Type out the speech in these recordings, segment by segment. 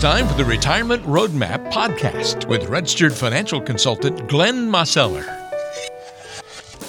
time for the Retirement Roadmap podcast with registered financial consultant Glenn Mosseller.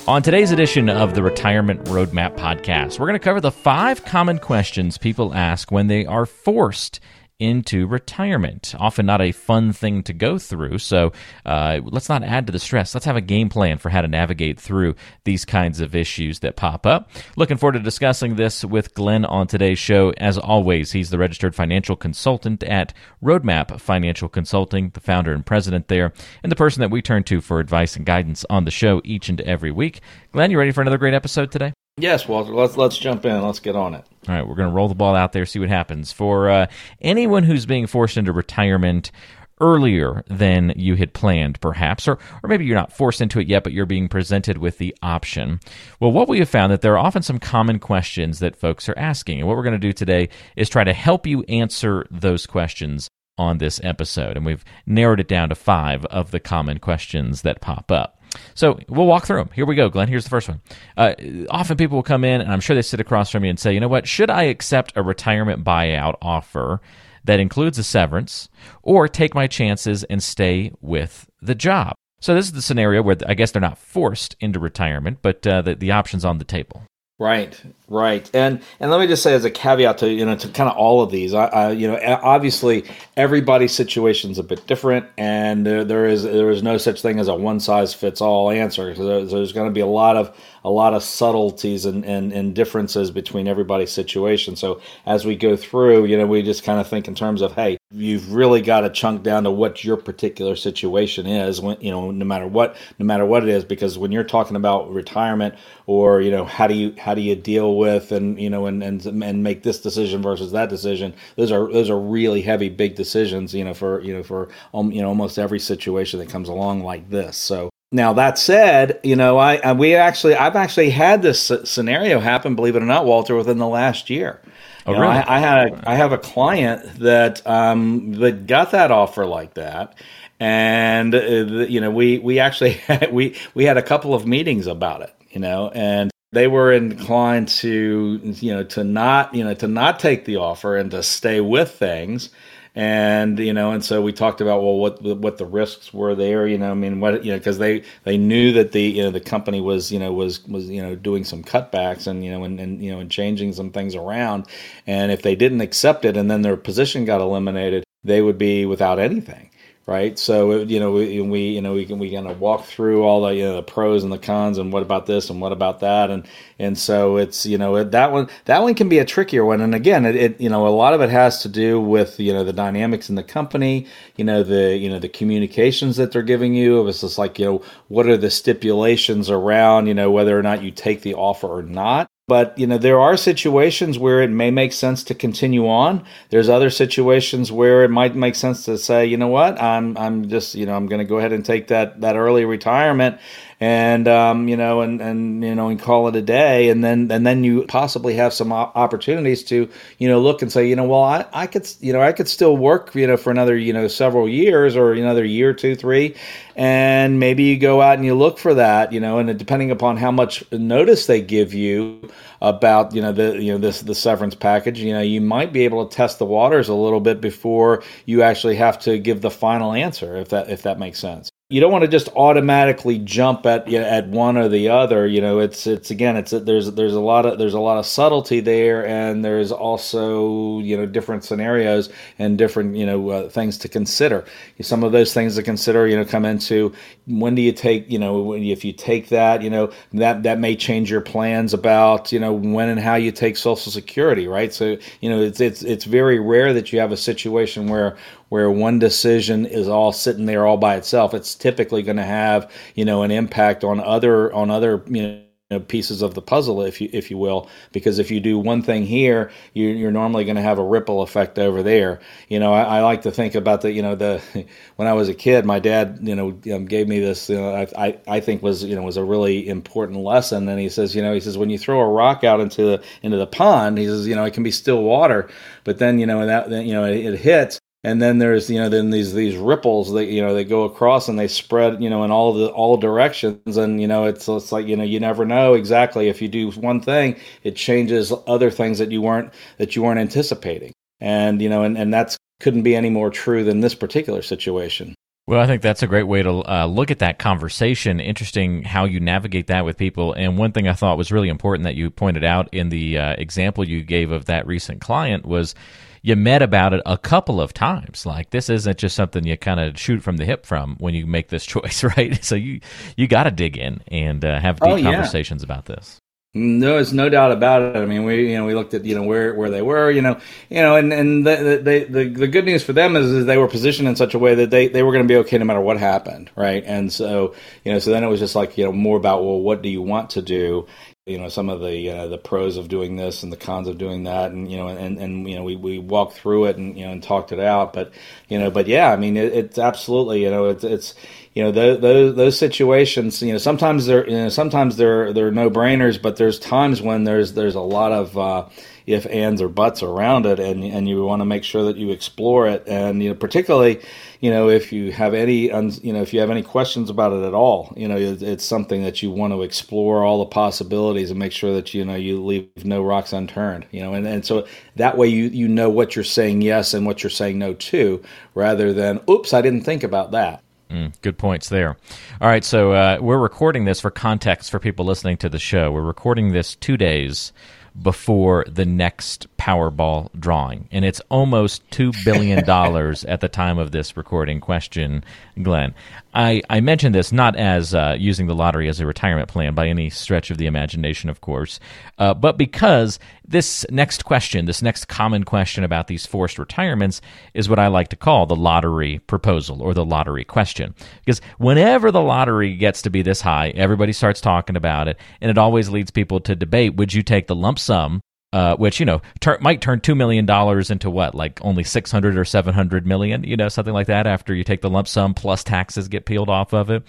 On today's edition of the Retirement Roadmap podcast, we're going to cover the five common questions people ask when they are forced into retirement. Often not a fun thing to go through. So uh, let's not add to the stress. Let's have a game plan for how to navigate through these kinds of issues that pop up. Looking forward to discussing this with Glenn on today's show. As always, he's the registered financial consultant at Roadmap Financial Consulting, the founder and president there, and the person that we turn to for advice and guidance on the show each and every week. Glenn, you ready for another great episode today? Yes, Walter. Let's let's jump in. Let's get on it. All right, we're going to roll the ball out there, see what happens. For uh, anyone who's being forced into retirement earlier than you had planned, perhaps, or, or maybe you're not forced into it yet, but you're being presented with the option. Well, what we have found that there are often some common questions that folks are asking, and what we're going to do today is try to help you answer those questions on this episode, and we've narrowed it down to five of the common questions that pop up. So we'll walk through them. Here we go, Glenn. Here's the first one. Uh, often people will come in, and I'm sure they sit across from you and say, you know what, should I accept a retirement buyout offer that includes a severance or take my chances and stay with the job? So this is the scenario where I guess they're not forced into retirement, but uh, the, the option's on the table. Right, right, and and let me just say as a caveat to you know to kind of all of these, I, I you know obviously everybody's situation is a bit different, and there, there is there is no such thing as a one size fits all answer. So there's, going to be a lot of a lot of subtleties and, and, and differences between everybody's situation. So as we go through, you know, we just kind of think in terms of, hey, you've really got to chunk down to what your particular situation is when you know no matter what no matter what it is because when you're talking about retirement or you know how do you how do you deal with and you know and and, and make this decision versus that decision those are those are really heavy big decisions you know for you know for um, you know almost every situation that comes along like this so now that said, you know, I, I, we actually I've actually had this scenario happen, believe it or not, Walter, within the last year. Oh, you really? I, I, had a, I have a client that um, that got that offer like that, and uh, you know we we actually had, we we had a couple of meetings about it, you know, and they were inclined to you know to not you know to not take the offer and to stay with things and you know and so we talked about well what what the risks were there you know i mean what you know because they they knew that the you know the company was you know was was you know doing some cutbacks and you know and, and you know and changing some things around. And if they didn't accept it and then their position got eliminated they would be without anything right? So you know, we, we you know we can we kind of walk through all the you know the pros and the cons and what about this and what about that and and so it's you know that one that one can be a trickier one and again it, it, you know a lot of it has to do with you know the dynamics in the company you know the you know the communications that they're giving you it's just like you know what are the stipulations around you know whether or not you take the offer or not but you know there are situations where it may make sense to continue on. There's other situations where it might make sense to say you know what? I'm i'm just you know i'm going to go ahead and take that that early retirement and um, you know, and and you know, and call it a day, and then and then you possibly have some opportunities to you know look and say, you know, well, I, I could you know I could still work you know for another you know several years or another year, two, three, and maybe you go out and you look for that, you know, and depending upon how much notice they give you about you know the you know this the severance package, you know, you might be able to test the waters a little bit before you actually have to give the final answer, if that if that makes sense you don't want to just automatically jump at at one or the other. You know, it's it's again, it's there's there's a lot of there's a lot of subtlety there, and there's also you know different scenarios and different you know uh, things to consider. Some of those things to consider, you know, come into when do you take you know if you take that you know that that may change your plans about you know when and how you take Social Security, right? So you know it's it's it's very rare that you have a situation where where one decision is all sitting there all by itself. It's typically going to have you know an impact on other on other you know pieces of the puzzle, if you if you will, because if you do one thing here, you, are normally going to have a ripple effect over there. You know, I, I, like to think about the you know the when I was a kid, my dad you know um, gave me this you know I, I, think was you know was a really important lesson, and he says you know he says when you throw a rock out into the into the pond, he says you know it can be still water, but then you know that you know it, it hits and then there's you know then these these ripples that you know they go across and they spread you know in all the all directions and you know it's it's like you know you never know exactly if you do one thing it changes other things that you weren't that you weren't anticipating and you know and, and that's couldn't be any more true than this particular situation. Well, I think that's a great way to uh, look at that conversation. Interesting how you navigate that with people. And one thing I thought was really important that you pointed out in the uh, example you gave of that recent client was you met about it a couple of times. Like this isn't just something you kind of shoot from the hip from when you make this choice, right? So you you got to dig in and uh, have deep oh, yeah. conversations about this. No, there's no doubt about it. I mean, we you know we looked at you know where where they were, you know, you know, and and the the the, the good news for them is, is they were positioned in such a way that they they were going to be okay no matter what happened, right? And so you know, so then it was just like you know more about well, what do you want to do? You know, some of the uh, the pros of doing this and the cons of doing that, and you know, and and you know, we we walked through it and you know and talked it out, but you know, but yeah, I mean, it, it's absolutely you know, it's it's you know those those, those situations you know sometimes they're you know, sometimes they're they're no brainers but there's times when there's there's a lot of uh, if ands or buts around it and and you want to make sure that you explore it and you know particularly you know if you have any you know if you have any questions about it at all you know it's something that you want to explore all the possibilities and make sure that you know you leave no rocks unturned you know and, and so that way you you know what you're saying yes and what you're saying no to rather than oops I didn't think about that Mm, good points there. All right, so uh, we're recording this for context for people listening to the show. We're recording this two days before the next Powerball drawing, and it's almost two billion dollars at the time of this recording. Question, Glenn. I, I mentioned this not as uh, using the lottery as a retirement plan by any stretch of the imagination, of course, uh, but because this next question, this next common question about these forced retirements, is what I like to call the lottery proposal or the lottery question. Because whenever the lottery gets to be this high, everybody starts talking about it, and it always leads people to debate would you take the lump sum uh, which you know ter- might turn two million dollars into what, like only six hundred or seven hundred million, you know, something like that. After you take the lump sum plus taxes get peeled off of it,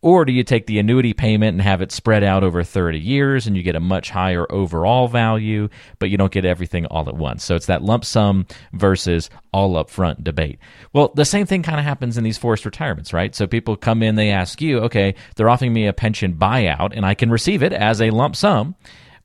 or do you take the annuity payment and have it spread out over thirty years, and you get a much higher overall value, but you don't get everything all at once? So it's that lump sum versus all upfront debate. Well, the same thing kind of happens in these forced retirements, right? So people come in, they ask you, okay, they're offering me a pension buyout, and I can receive it as a lump sum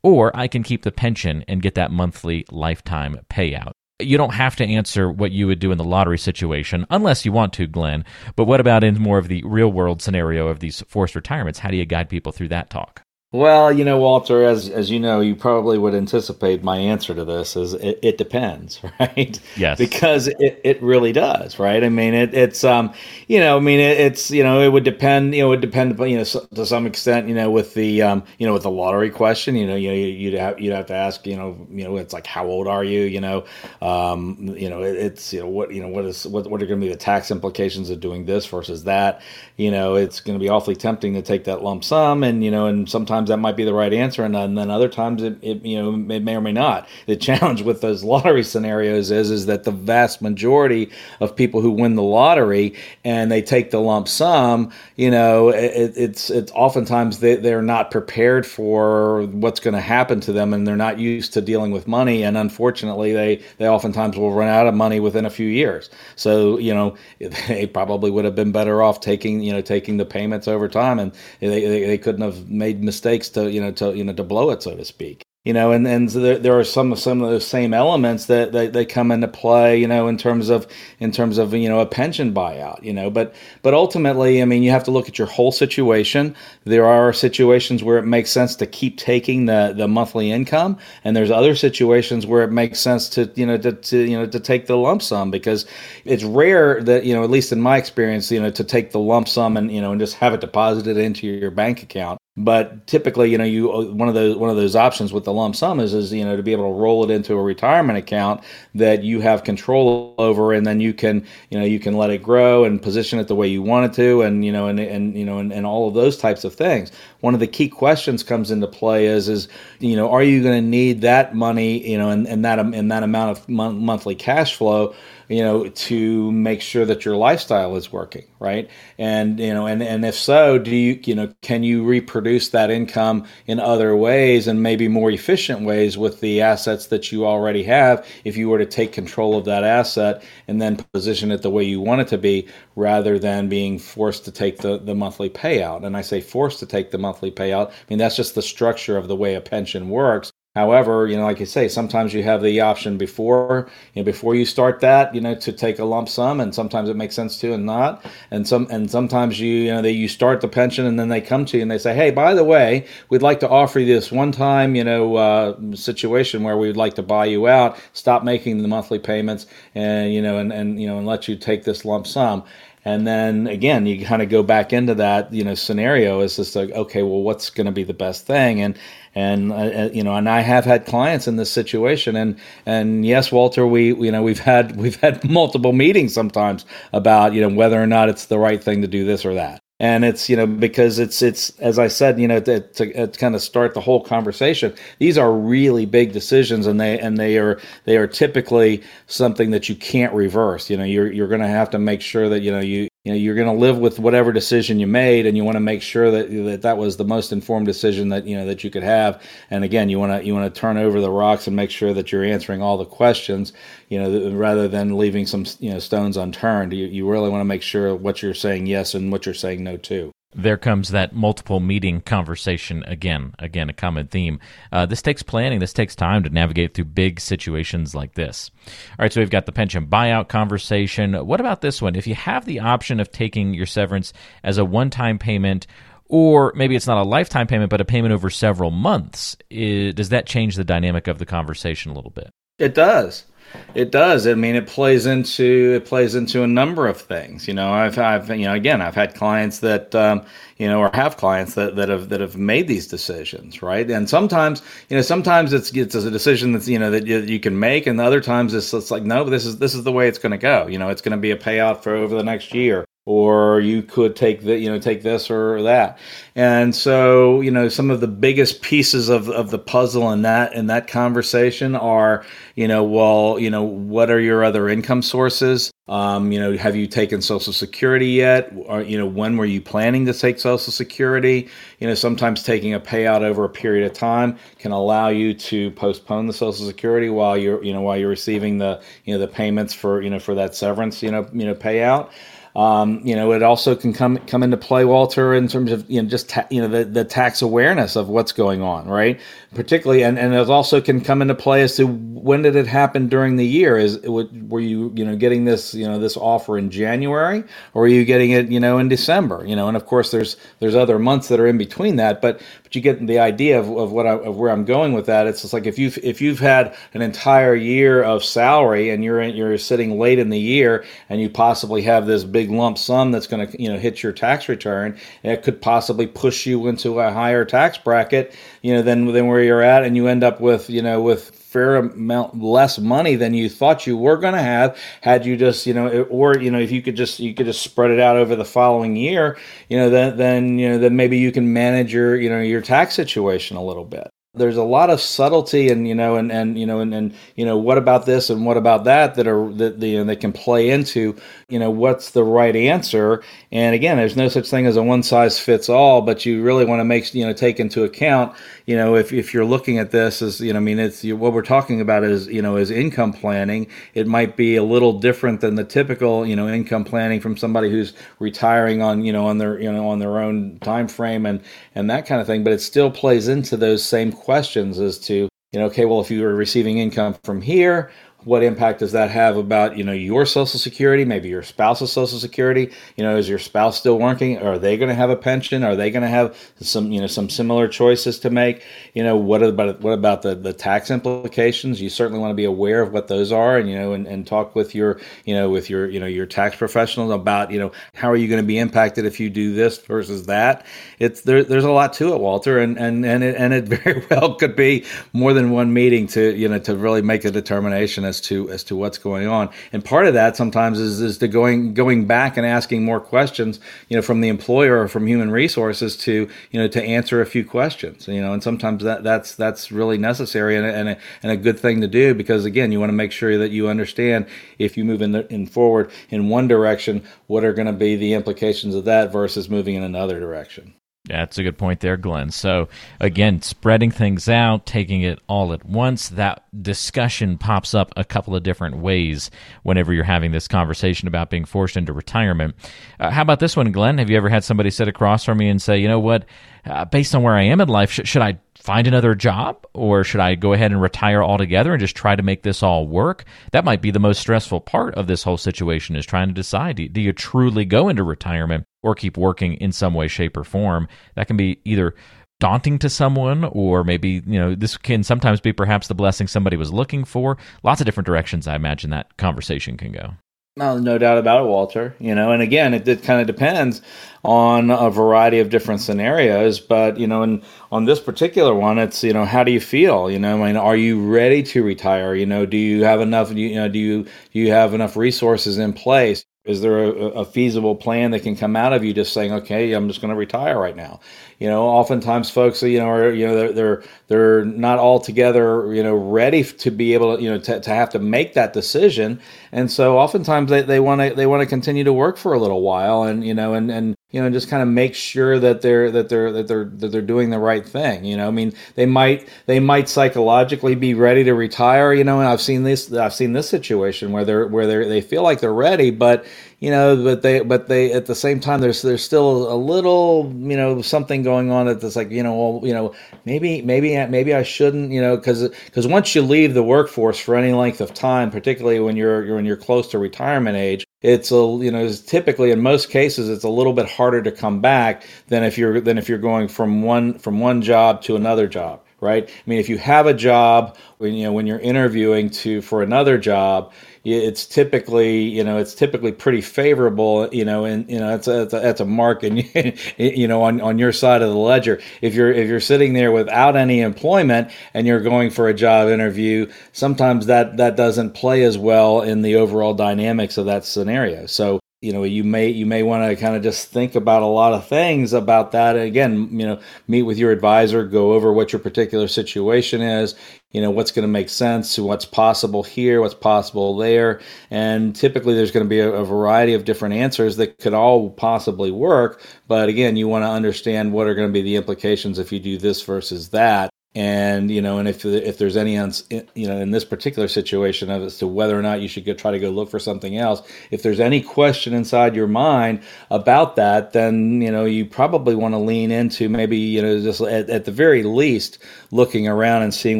or I can keep the pension and get that monthly lifetime payout. You don't have to answer what you would do in the lottery situation unless you want to, Glenn. But what about in more of the real world scenario of these forced retirements? How do you guide people through that talk? Well, you know, Walter, as as you know, you probably would anticipate my answer to this is it, it depends, right? Yes, because it, it really does, right? I mean, it, it's um, you know, I mean, it, it's you know, it would depend, you know, it would depend, you know, to some extent, you know, with the um, you know, with the lottery question, you know, you you'd have you'd have to ask, you know, you know, it's like how old are you, you know, um, you know, it, it's you know what you know what is what what are going to be the tax implications of doing this versus that, you know, it's going to be awfully tempting to take that lump sum, and you know, and sometimes times that might be the right answer, and, then other times it, it, you know it may or may not. The challenge with those lottery scenarios is is that the vast majority of people who win the lottery and they take the lump sum, you know, it, it's it's oftentimes they, they're not prepared for what's going to happen to them, and they're not used to dealing with money, and unfortunately, they they oftentimes will run out of money within a few years. So you know, they probably would have been better off taking you know taking the payments over time, and they, they, they couldn't have made mistakes to you know to you know to blow it so to speak you know, and and there, there are some some of those same elements that, that come into play, you know, in terms of in terms of you know a pension buyout, you know, but but ultimately, I mean, you have to look at your whole situation. There are situations where it makes sense to keep taking the the monthly income, and there's other situations where it makes sense to you know to, to you know to take the lump sum because it's rare that you know at least in my experience, you know, to take the lump sum and you know and just have it deposited into your bank account but typically, you know, you uh, one of those one of those options with the lump sum is is you know to be able to roll it into a retirement account that you have control over, and then you can you know you can let it grow and position it the way you want it to, and you know and and you know and, and all of those types of things. One of the key questions comes into play is is you know are you going to need that money you know and, and that and that amount of monthly cash flow you know, to make sure that your lifestyle is working, right? And you know, and and if so, do you you know can you reproduce that income in other ways and maybe more efficient ways with the assets that you already have if you were to take control of that asset and then position it the way you want it to be rather than being forced to take the the monthly payout. And I say forced to take the monthly payout, I mean that's just the structure of the way a pension works However, you know, like you say, sometimes you have the option before, you know, before you start that, you know, to take a lump sum, and sometimes it makes sense to, and not. And some, and sometimes you, you know, they you start the pension, and then they come to you and they say, hey, by the way, we'd like to offer you this one-time, you know, uh, situation where we'd like to buy you out, stop making the monthly payments, and you know, and and you know, and let you take this lump sum. And then again, you kind of go back into that, you know, scenario. Is just like, okay, well, what's going to be the best thing? And and uh, uh, you know, and I have had clients in this situation, and and yes, Walter, we you know we've had we've had multiple meetings sometimes about you know whether or not it's the right thing to do this or that and it's you know because it's it's as I said you know to, to, uh, to, kind of start the whole conversation these are really big decisions and they and they are they are typically something that you can't reverse. You know you're you're going to have to make sure that you know you you know you're going to live with whatever decision you made and you want to make sure that that that was the most informed decision that you know that you could have. And again you want to you want to turn over the rocks and make sure that you're answering all the questions you know rather than leaving some you know stones unturned. You, you really want to make sure what you're saying yes and what you're saying no to there comes that multiple meeting conversation again. Again, a common theme. Uh, this takes planning. This takes time to navigate through big situations like this. All right, so we've got the pension buyout conversation. What about this one? If you have the option of taking your severance as a one time payment, or maybe it's not a lifetime payment, but a payment over several months, does that change the dynamic of the conversation a little bit? It does. It does. I mean, it plays into it plays into a number of things. You know, I've, I've you know, again, I've had clients that um, you know, or have clients that, that have that have made these decisions, right? And sometimes, you know, sometimes it's it's a decision that's you know that you, you can make, and other times it's, it's like no, this is this is the way it's going to go. You know, it's going to be a payout for over the next year or you could take the you know take this or that and so you know some of the biggest pieces of, of the puzzle in that in that conversation are you know well you know what are your other income sources um, you know have you taken social security yet or you know when were you planning to take social security you know sometimes taking a payout over a period of time can allow you to postpone the social security while you're you know while you're receiving the you know the payments for you know for that severance you know you know payout um, you know, it also can come come into play, Walter, in terms of you know just ta- you know the, the tax awareness of what's going on, right? Particularly, and, and it also can come into play as to when did it happen during the year? Is were you you know getting this you know this offer in January, or are you getting it you know in December? You know, and of course there's there's other months that are in between that, but but you get the idea of, of what I, of where I'm going with that. It's just like if you've if you've had an entire year of salary and you're in, you're sitting late in the year and you possibly have this big lump sum that's going to you know hit your tax return it could possibly push you into a higher tax bracket you know than than where you're at and you end up with you know with fair amount less money than you thought you were going to have had you just you know or you know if you could just you could just spread it out over the following year you know then then you know then maybe you can manage your you know your tax situation a little bit there's a lot of subtlety and you know and and you know and, and you know what about this and what about that that are that you know they can play into you know what's the right answer and again there's no such thing as a one size fits all but you really want to make you know take into account you know if, if you're looking at this as you know i mean it's what we're talking about is you know is income planning it might be a little different than the typical you know income planning from somebody who's retiring on you know on their you know on their own time frame and and that kind of thing but it still plays into those same questions as to you know okay well if you were receiving income from here what impact does that have about you know your social security maybe your spouse's social security? You know is your spouse still working? Are they going to have a pension? Are they going to have some you know some similar choices to make? You know what about what about the the tax implications? You certainly want to be aware of what those are and you know and, and talk with your you know with your you know your tax professionals about you know how are you going to be impacted if you do this versus that? It's there, there's a lot to it walter and and and it, and it very well could be more than one meeting to you know to really make a determination as to as to what's going on. And part of that sometimes is is to going going back and asking more questions, you know, from the employer or from human resources to you know to answer a few questions. You know, and sometimes that that's that's really necessary and and a, and a good thing to do because again, you want to make sure that you understand if you move in the, in forward in one direction, what are going to be the implications of that versus moving in another direction. That's a good point there, Glenn. So, again, spreading things out, taking it all at once, that discussion pops up a couple of different ways whenever you're having this conversation about being forced into retirement. Uh, how about this one, Glenn? Have you ever had somebody sit across from me and say, you know what, uh, based on where I am in life, sh- should I find another job or should I go ahead and retire altogether and just try to make this all work? That might be the most stressful part of this whole situation is trying to decide do, do you truly go into retirement or keep working in some way, shape, or form? That can be either daunting to someone or maybe you know this can sometimes be perhaps the blessing somebody was looking for lots of different directions i imagine that conversation can go no, no doubt about it, Walter. You know, and again, it, it kind of depends on a variety of different scenarios. But you know, and on this particular one, it's you know, how do you feel? You know, I mean, are you ready to retire? You know, do you have enough? You know, do you do you have enough resources in place? Is there a, a, feasible plan that can come out of you just saying, okay, I'm just going to retire right now? You know, oftentimes folks, you know, are, you know, they're, they're, they're not altogether, you know, ready to be able to, you know, to, to have to make that decision. And so oftentimes they, they want to, they want to continue to work for a little while and, you know, and, and, you know, just kind of make sure that they're that they're that they're that they're doing the right thing. You know, I mean, they might they might psychologically be ready to retire. You know, and I've seen this I've seen this situation where they're where they they feel like they're ready, but you know, but they but they at the same time there's there's still a little you know something going on that's like you know well you know maybe maybe maybe I shouldn't you know because because once you leave the workforce for any length of time, particularly when you're, you're when you're close to retirement age, it's a you know typically in most cases it's a little bit harder to come back than if you're than if you're going from one from one job to another job right? I mean if you have a job when you know when you're interviewing to for another job it's typically you know it's typically pretty favorable you know and you know it's a, it's a, it's a mark and you know on, on your side of the ledger. If you're if you're sitting there without any employment and you're going for a job interview sometimes that that doesn't play as well in the overall dynamics of that scenario. So you know you may you may want to kind of just think about a lot of things about that. And again you know meet with your advisor go over what your particular situation is you know what's going to make sense what's possible here what's possible there. And typically there's going to be a, a variety of different answers that could all possibly work. But again you want to understand what are going to be the implications if you do this versus that and you know and if if there's any you know in this particular situation as to whether or not you should go try to go look for something else if there's any question inside your mind about that then you know you probably want to lean into maybe you know just at, at the very least looking around and seeing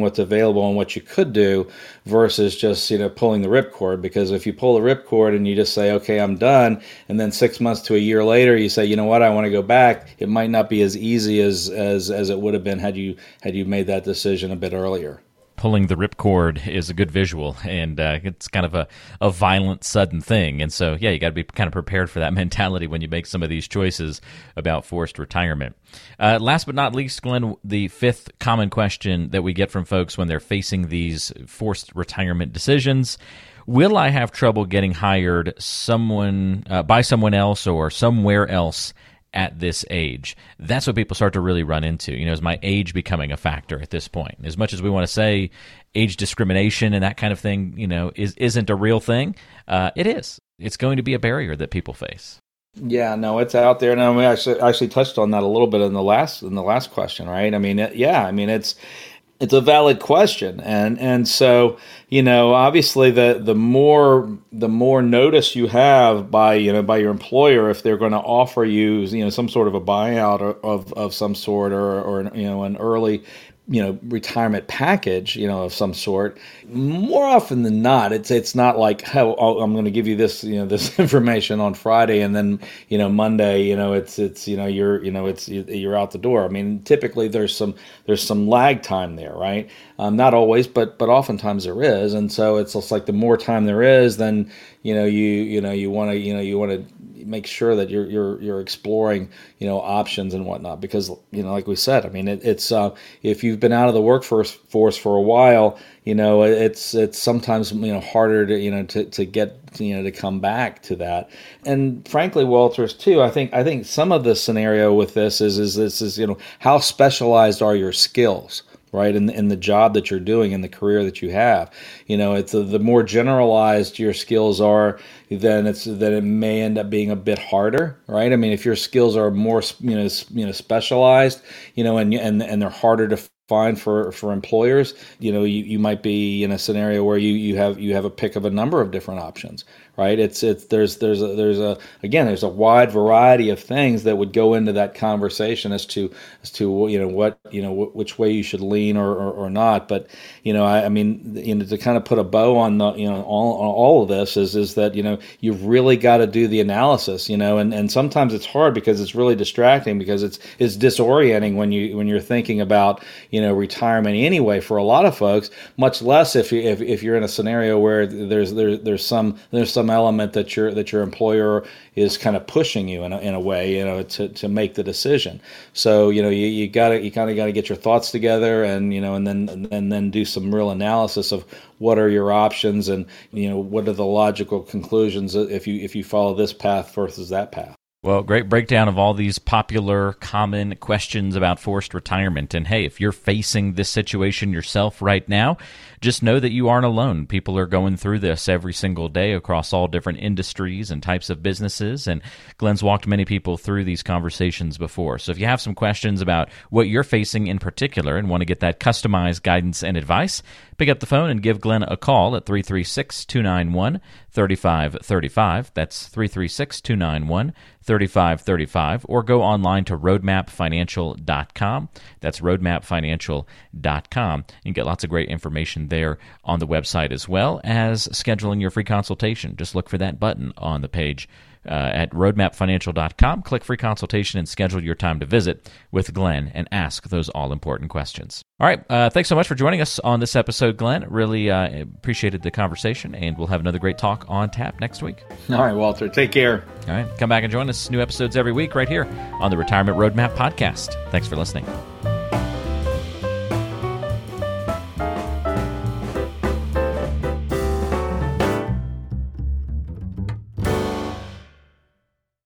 what's available and what you could do versus just you know pulling the ripcord because if you pull the ripcord and you just say okay I'm done and then 6 months to a year later you say you know what I want to go back it might not be as easy as as as it would have been had you had you made that decision a bit earlier. Pulling the ripcord is a good visual, and uh, it's kind of a, a violent, sudden thing. And so, yeah, you got to be kind of prepared for that mentality when you make some of these choices about forced retirement. Uh, last but not least, Glenn, the fifth common question that we get from folks when they're facing these forced retirement decisions will I have trouble getting hired someone uh, by someone else or somewhere else at this age. That's what people start to really run into. You know, is my age becoming a factor at this point? As much as we want to say age discrimination and that kind of thing, you know, is isn't a real thing. Uh, it is. It's going to be a barrier that people face. Yeah, no, it's out there, and I actually actually touched on that a little bit in the last in the last question, right? I mean, it, yeah, I mean it's it's a valid question. And and so you know obviously the the more the more notice you have by you know by your employer if they're going to offer you you know some sort of a buyout of of some sort or or you know an early you know retirement package you know of some sort more often than not it's it's not like oh, I'm going to give you this you know this information on Friday and then you know Monday you know it's it's you know you're you know it's you're out the door. I mean typically there's some there's some lag time there right? Um, not always but but oftentimes there is and so it's just like the more time there is then you know you you know you want to you know you want to make sure that you're you're you're exploring you know options and whatnot because you know like we said I mean it, it's uh, if you've been out of the workforce force for a while you know it's it's sometimes you know harder to you know to, to get you know to come back to that and frankly walters too i think i think some of the scenario with this is is this is you know how specialized are your skills right in, in the job that you're doing in the career that you have you know it's the more generalized your skills are then it's then it may end up being a bit harder right i mean if your skills are more you know you know specialized you know and and and they're harder to find for for employers. You know, you, you might be in a scenario where you you have you have a pick of a number of different options right? It's it's there's there's a there's a again there's a wide variety of things that would go into that conversation as to as to you know what you know which way you should lean or, or, or not. But you know I, I, mean you know to kind of put a bow on the you know all on all of this is is that you know you've really got to do the analysis you know and and sometimes it's hard because it's really distracting because it's it's disorienting when you when you're thinking about you know retirement anyway for a lot of folks much less if you if, if you're in a scenario where there's there, there's some there's some some element that your that your employer is kind of pushing you in a, in a way, you know, to, to make the decision. So you know, you, you got to you kind of got to get your thoughts together, and you know, and then and then do some real analysis of what are your options, and you know, what are the logical conclusions if you if you follow this path versus that path. Well, great breakdown of all these popular, common questions about forced retirement. And hey, if you're facing this situation yourself right now, just know that you aren't alone. People are going through this every single day across all different industries and types of businesses. And Glenn's walked many people through these conversations before. So if you have some questions about what you're facing in particular and want to get that customized guidance and advice, pick up the phone and give Glenn a call at 336 291 3535. That's 336 291 3535. Or go online to roadmapfinancial.com. That's roadmapfinancial.com. You get lots of great information there on the website as well as scheduling your free consultation. Just look for that button on the page uh, at roadmapfinancial.com. Click free consultation and schedule your time to visit with Glenn and ask those all important questions. All right. Uh, thanks so much for joining us on this episode, Glenn. Really uh, appreciated the conversation, and we'll have another great talk on tap next week. All right, Walter. Take care. All right. Come back and join us. New episodes every week right here on the Retirement Roadmap Podcast. Thanks for listening.